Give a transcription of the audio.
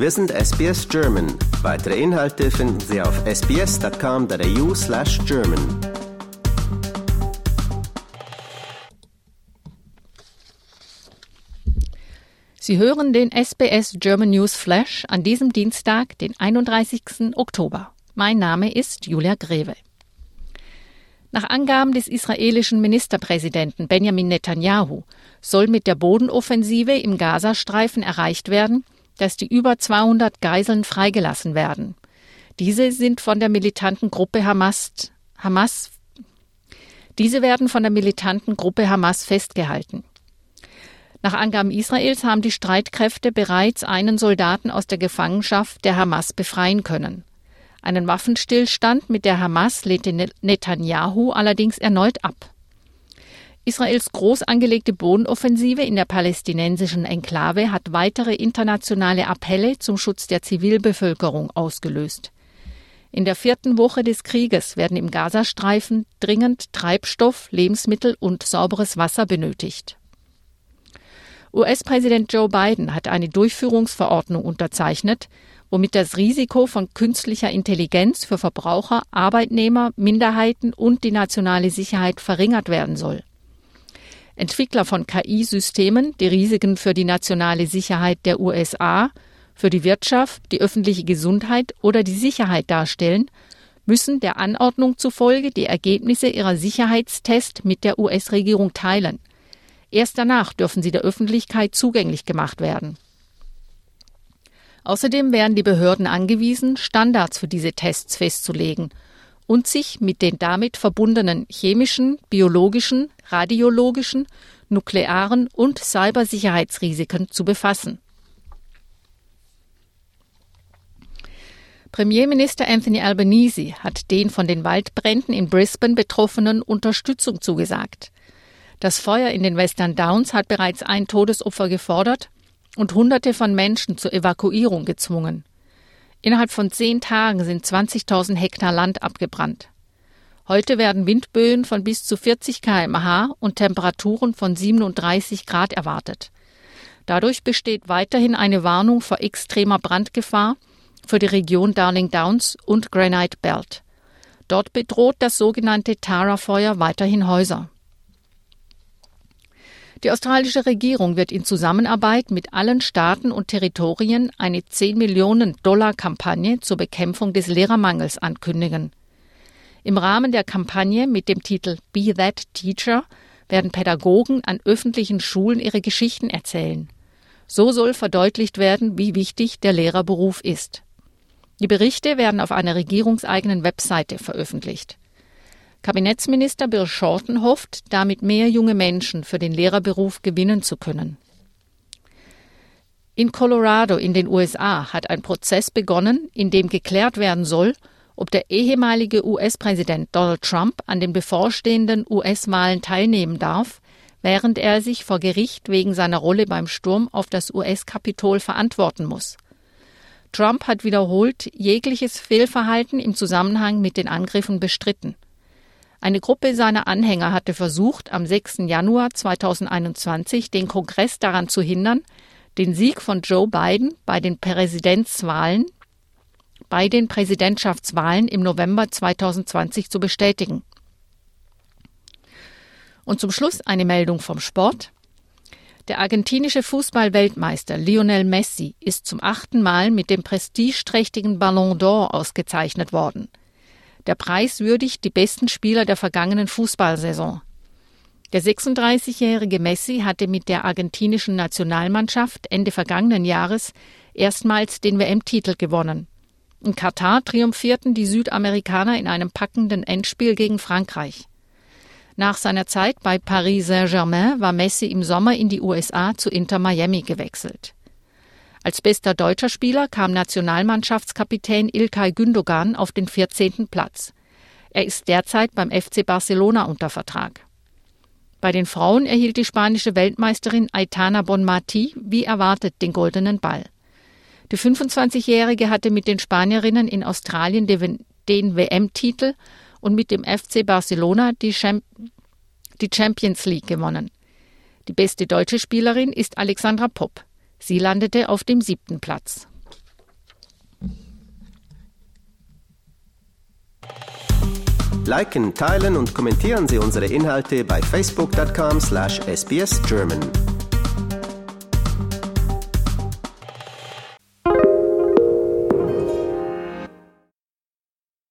Wir sind SBS German. Weitere Inhalte finden Sie auf sbs.com.au slash German. Sie hören den SBS German News Flash an diesem Dienstag, den 31. Oktober. Mein Name ist Julia Greve. Nach Angaben des israelischen Ministerpräsidenten Benjamin Netanyahu soll mit der Bodenoffensive im Gazastreifen erreicht werden, dass die über 200 Geiseln freigelassen werden. Diese sind von der militanten Gruppe Hamas, Hamas diese werden von der militanten Gruppe Hamas festgehalten. Nach Angaben Israels haben die Streitkräfte bereits einen Soldaten aus der Gefangenschaft der Hamas befreien können. Einen Waffenstillstand mit der Hamas lehnte Netanyahu allerdings erneut ab. Israels groß angelegte Bodenoffensive in der palästinensischen Enklave hat weitere internationale Appelle zum Schutz der Zivilbevölkerung ausgelöst. In der vierten Woche des Krieges werden im Gazastreifen dringend Treibstoff, Lebensmittel und sauberes Wasser benötigt. US-Präsident Joe Biden hat eine Durchführungsverordnung unterzeichnet, womit das Risiko von künstlicher Intelligenz für Verbraucher, Arbeitnehmer, Minderheiten und die nationale Sicherheit verringert werden soll. Entwickler von KI-Systemen, die Risiken für die nationale Sicherheit der USA, für die Wirtschaft, die öffentliche Gesundheit oder die Sicherheit darstellen, müssen der Anordnung zufolge die Ergebnisse ihrer Sicherheitstests mit der US-Regierung teilen. Erst danach dürfen sie der Öffentlichkeit zugänglich gemacht werden. Außerdem werden die Behörden angewiesen, Standards für diese Tests festzulegen und sich mit den damit verbundenen chemischen, biologischen, radiologischen, nuklearen und Cybersicherheitsrisiken zu befassen. Premierminister Anthony Albanese hat den von den Waldbränden in Brisbane Betroffenen Unterstützung zugesagt. Das Feuer in den Western Downs hat bereits ein Todesopfer gefordert und Hunderte von Menschen zur Evakuierung gezwungen. Innerhalb von zehn Tagen sind 20.000 Hektar Land abgebrannt. Heute werden Windböen von bis zu 40 kmh und Temperaturen von 37 Grad erwartet. Dadurch besteht weiterhin eine Warnung vor extremer Brandgefahr für die Region Darling Downs und Granite Belt. Dort bedroht das sogenannte Tara-Feuer weiterhin Häuser. Die australische Regierung wird in Zusammenarbeit mit allen Staaten und Territorien eine 10 Millionen Dollar Kampagne zur Bekämpfung des Lehrermangels ankündigen. Im Rahmen der Kampagne mit dem Titel Be That Teacher werden Pädagogen an öffentlichen Schulen ihre Geschichten erzählen. So soll verdeutlicht werden, wie wichtig der Lehrerberuf ist. Die Berichte werden auf einer regierungseigenen Webseite veröffentlicht. Kabinettsminister Bill Shorten hofft, damit mehr junge Menschen für den Lehrerberuf gewinnen zu können. In Colorado in den USA hat ein Prozess begonnen, in dem geklärt werden soll, ob der ehemalige US-Präsident Donald Trump an den bevorstehenden US-Wahlen teilnehmen darf, während er sich vor Gericht wegen seiner Rolle beim Sturm auf das US-Kapitol verantworten muss. Trump hat wiederholt jegliches Fehlverhalten im Zusammenhang mit den Angriffen bestritten. Eine Gruppe seiner Anhänger hatte versucht, am 6. Januar 2021 den Kongress daran zu hindern, den Sieg von Joe Biden bei den Präsidentswahlen bei den Präsidentschaftswahlen im November 2020 zu bestätigen. Und zum Schluss eine Meldung vom Sport. Der argentinische Fußballweltmeister Lionel Messi ist zum achten Mal mit dem prestigeträchtigen Ballon d'Or ausgezeichnet worden. Der Preis würdigt die besten Spieler der vergangenen Fußballsaison. Der 36-jährige Messi hatte mit der argentinischen Nationalmannschaft Ende vergangenen Jahres erstmals den WM-Titel gewonnen. In Katar triumphierten die Südamerikaner in einem packenden Endspiel gegen Frankreich. Nach seiner Zeit bei Paris Saint-Germain war Messi im Sommer in die USA zu Inter Miami gewechselt. Als bester deutscher Spieler kam Nationalmannschaftskapitän Ilkay Gündogan auf den 14. Platz. Er ist derzeit beim FC Barcelona unter Vertrag. Bei den Frauen erhielt die spanische Weltmeisterin Aitana Bonmati wie erwartet den goldenen Ball. Die 25-Jährige hatte mit den Spanierinnen in Australien den WM-Titel und mit dem FC Barcelona die, Champions League gewonnen. Die beste deutsche Spielerin ist Alexandra Popp. Sie landete auf dem siebten Platz. Liken, teilen und kommentieren Sie unsere Inhalte bei facebook.com/sbsgerman.